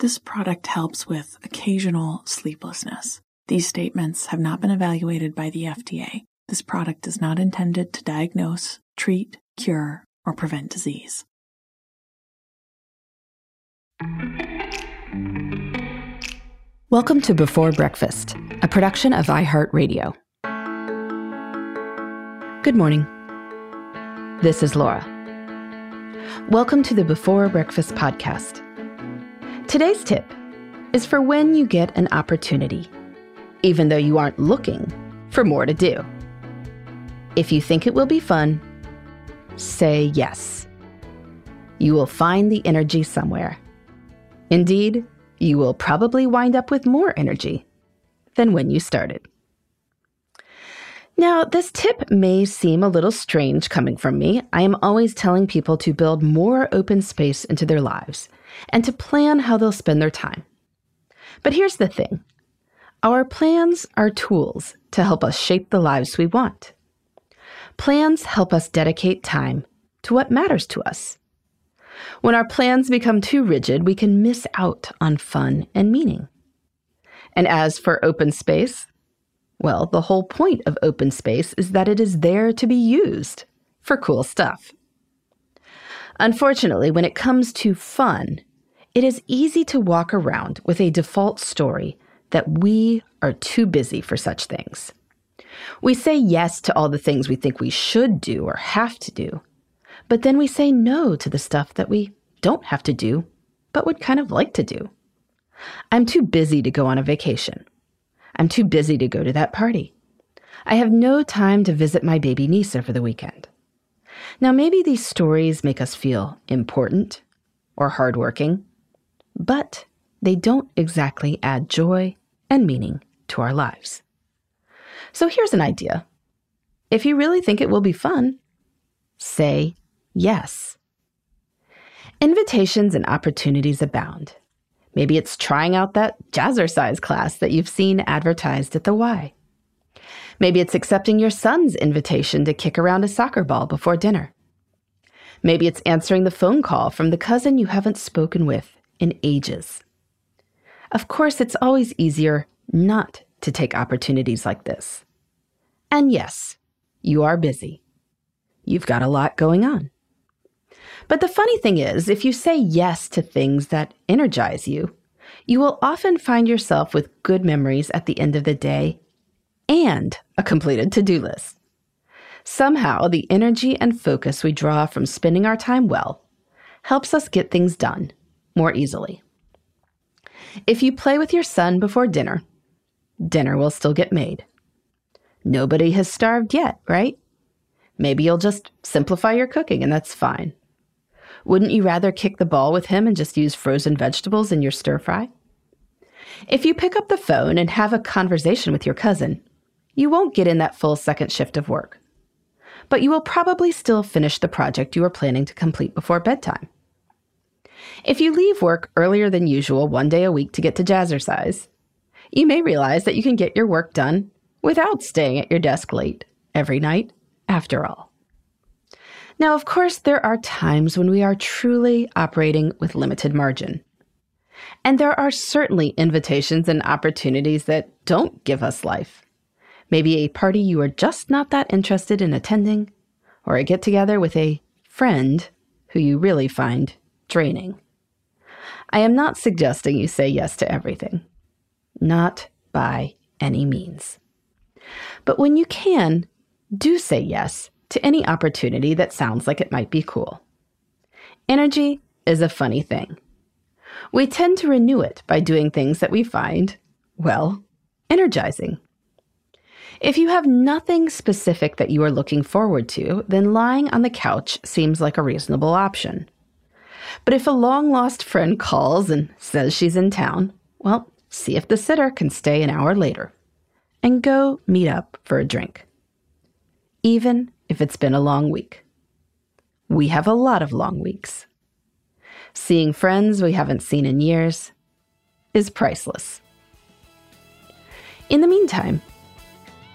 This product helps with occasional sleeplessness. These statements have not been evaluated by the FDA. This product is not intended to diagnose, treat, cure, or prevent disease. Welcome to Before Breakfast, a production of iHeartRadio. Good morning. This is Laura. Welcome to the Before Breakfast podcast. Today's tip is for when you get an opportunity, even though you aren't looking for more to do. If you think it will be fun, say yes. You will find the energy somewhere. Indeed, you will probably wind up with more energy than when you started. Now, this tip may seem a little strange coming from me. I am always telling people to build more open space into their lives and to plan how they'll spend their time. But here's the thing our plans are tools to help us shape the lives we want. Plans help us dedicate time to what matters to us. When our plans become too rigid, we can miss out on fun and meaning. And as for open space, well, the whole point of open space is that it is there to be used for cool stuff. Unfortunately, when it comes to fun, it is easy to walk around with a default story that we are too busy for such things. We say yes to all the things we think we should do or have to do, but then we say no to the stuff that we don't have to do, but would kind of like to do. I'm too busy to go on a vacation. I'm too busy to go to that party. I have no time to visit my baby niece over the weekend. Now, maybe these stories make us feel important or hardworking, but they don't exactly add joy and meaning to our lives. So here's an idea. If you really think it will be fun, say yes. Invitations and opportunities abound. Maybe it's trying out that jazzercise class that you've seen advertised at the Y. Maybe it's accepting your son's invitation to kick around a soccer ball before dinner. Maybe it's answering the phone call from the cousin you haven't spoken with in ages. Of course, it's always easier not to take opportunities like this. And yes, you are busy. You've got a lot going on. But the funny thing is, if you say yes to things that energize you, you will often find yourself with good memories at the end of the day and a completed to do list. Somehow, the energy and focus we draw from spending our time well helps us get things done more easily. If you play with your son before dinner, dinner will still get made. Nobody has starved yet, right? Maybe you'll just simplify your cooking and that's fine. Wouldn't you rather kick the ball with him and just use frozen vegetables in your stir fry? If you pick up the phone and have a conversation with your cousin, you won't get in that full second shift of work. But you will probably still finish the project you are planning to complete before bedtime. If you leave work earlier than usual one day a week to get to jazzercise, you may realize that you can get your work done without staying at your desk late every night after all. Now, of course, there are times when we are truly operating with limited margin. And there are certainly invitations and opportunities that don't give us life. Maybe a party you are just not that interested in attending, or a get together with a friend who you really find draining. I am not suggesting you say yes to everything. Not by any means. But when you can, do say yes to any opportunity that sounds like it might be cool. Energy is a funny thing. We tend to renew it by doing things that we find, well, energizing. If you have nothing specific that you are looking forward to, then lying on the couch seems like a reasonable option. But if a long lost friend calls and says she's in town, well, see if the sitter can stay an hour later. And go meet up for a drink. Even if it's been a long week. We have a lot of long weeks. Seeing friends we haven't seen in years is priceless. In the meantime,